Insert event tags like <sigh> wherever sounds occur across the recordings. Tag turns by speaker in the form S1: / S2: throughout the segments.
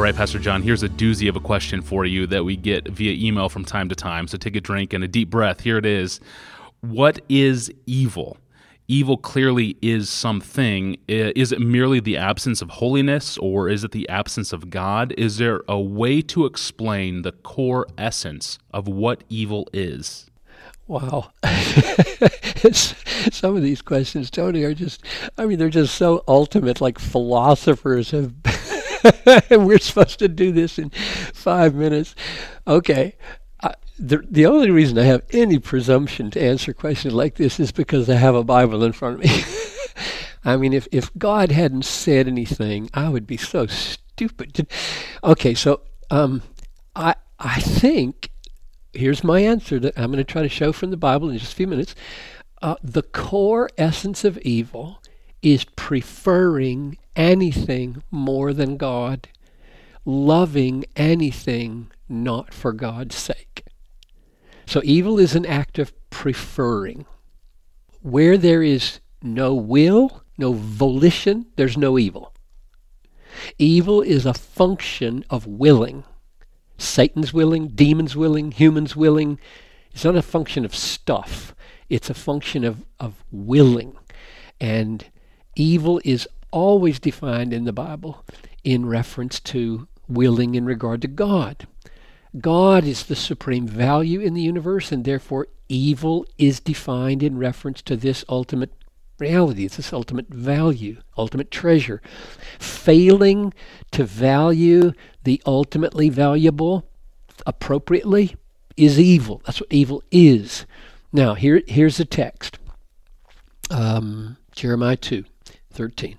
S1: All right, Pastor John, here's a doozy of a question for you that we get via email from time to time. So take a drink and a deep breath. Here it is. What is evil? Evil clearly is something. Is it merely the absence of holiness or is it the absence of God? Is there a way to explain the core essence of what evil is?
S2: Wow. <laughs> Some of these questions, Tony, are just, I mean, they're just so ultimate, like philosophers have. <laughs> we're supposed to do this in five minutes. Okay. The, the only reason I have any presumption to answer questions like this is because I have a Bible in front of me. <laughs> I mean, if, if God hadn't said anything, I would be so stupid. Okay, so um, I I think here's my answer that I'm going to try to show from the Bible in just a few minutes. Uh, the core essence of evil is preferring anything more than God, loving anything not for God's sake. So evil is an act of preferring. Where there is no will, no volition, there's no evil. Evil is a function of willing. Satan's willing, demons willing, humans willing. It's not a function of stuff. It's a function of, of willing. And evil is always defined in the Bible in reference to willing in regard to God. God is the supreme value in the universe, and therefore evil is defined in reference to this ultimate reality. It's this ultimate value, ultimate treasure. Failing to value the ultimately valuable appropriately is evil. That's what evil is. Now, here, here's the text um, Jeremiah 2 13.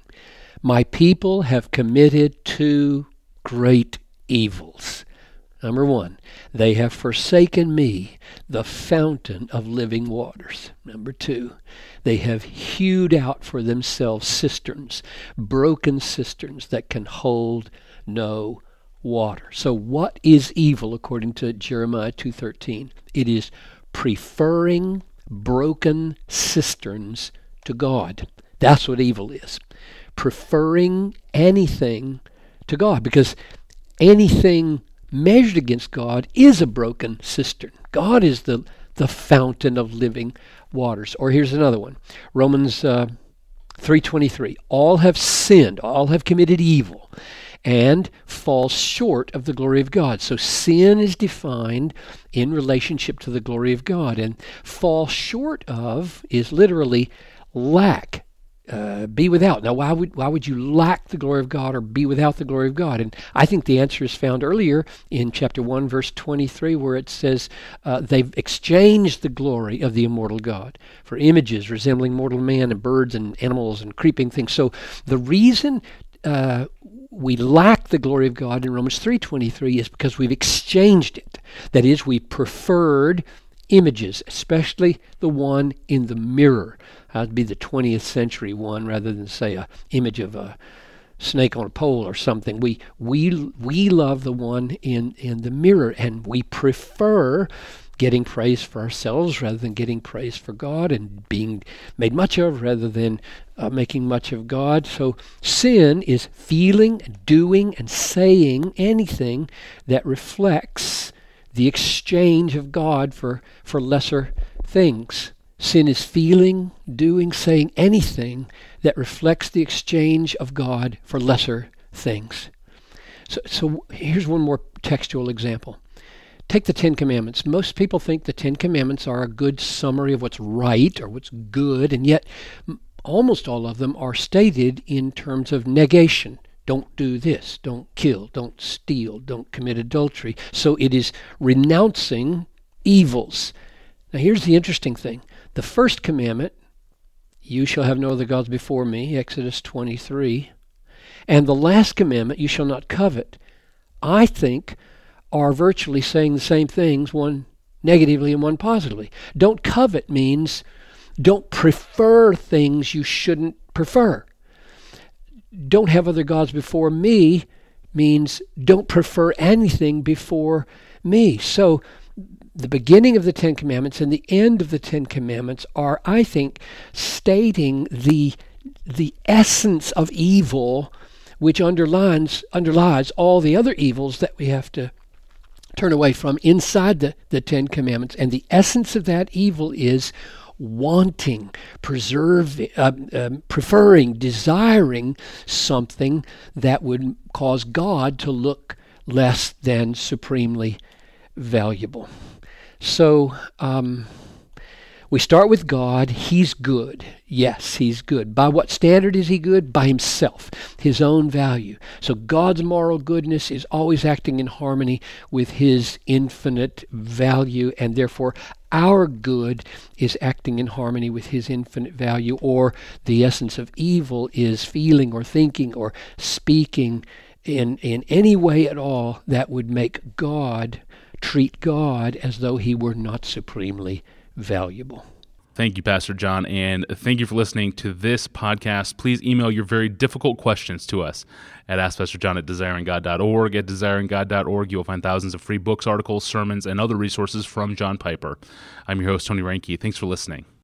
S2: My people have committed two great evils. Number one, they have forsaken me, the fountain of living waters. Number two, they have hewed out for themselves cisterns, broken cisterns that can hold no water. So what is evil according to Jeremiah 2:13? It is preferring broken cisterns to God. That's what evil is. Preferring anything to God because anything measured against God is a broken cistern. God is the the fountain of living waters. Or here's another one. Romans uh, 3:23. All have sinned, all have committed evil and fall short of the glory of God. So sin is defined in relationship to the glory of God and fall short of is literally lack uh, be without. Now, why would why would you lack the glory of God or be without the glory of God? And I think the answer is found earlier in chapter one, verse twenty-three, where it says uh, they've exchanged the glory of the immortal God for images resembling mortal man and birds and animals and creeping things. So the reason uh, we lack the glory of God in Romans 3:23 is because we've exchanged it. That is, we preferred images, especially the one in the mirror. That'd be the 20th century one rather than say a image of a snake on a pole or something. We we we love the one in in the mirror and we prefer getting praise for ourselves rather than getting praise for God and being made much of rather than uh, making much of God. So sin is feeling, doing and saying anything that reflects the exchange of God for for lesser things. Sin is feeling, doing, saying anything that reflects the exchange of God for lesser things. So, so here's one more textual example. Take the Ten Commandments. Most people think the Ten Commandments are a good summary of what's right or what's good, and yet almost all of them are stated in terms of negation. Don't do this, don't kill, don't steal, don't commit adultery. So it is renouncing evils. Now, here's the interesting thing the first commandment, you shall have no other gods before me, Exodus 23. And the last commandment, you shall not covet, I think are virtually saying the same things, one negatively and one positively. Don't covet means don't prefer things you shouldn't prefer. Don't have other gods before me means don't prefer anything before me. So the beginning of the Ten Commandments and the end of the Ten Commandments are, I think, stating the the essence of evil which underlines underlies all the other evils that we have to turn away from inside the, the Ten Commandments. And the essence of that evil is wanting, preserving, uh, um, preferring, desiring something that would cause God to look less than supremely valuable. So, um, we start with God. He's good. Yes, He's good. By what standard is He good? By Himself, His own value. So God's moral goodness is always acting in harmony with His infinite value, and therefore our good is acting in harmony with His infinite value, or the essence of evil is feeling or thinking or speaking in, in any way at all that would make God treat God as though He were not supremely valuable.
S1: Thank you, Pastor John, and thank you for listening to this podcast. Please email your very difficult questions to us at AskPastorJohn at desiringgod.org. At desiringgod.org, you will find thousands of free books, articles, sermons, and other resources from John Piper. I'm your host, Tony Reinke. Thanks for listening.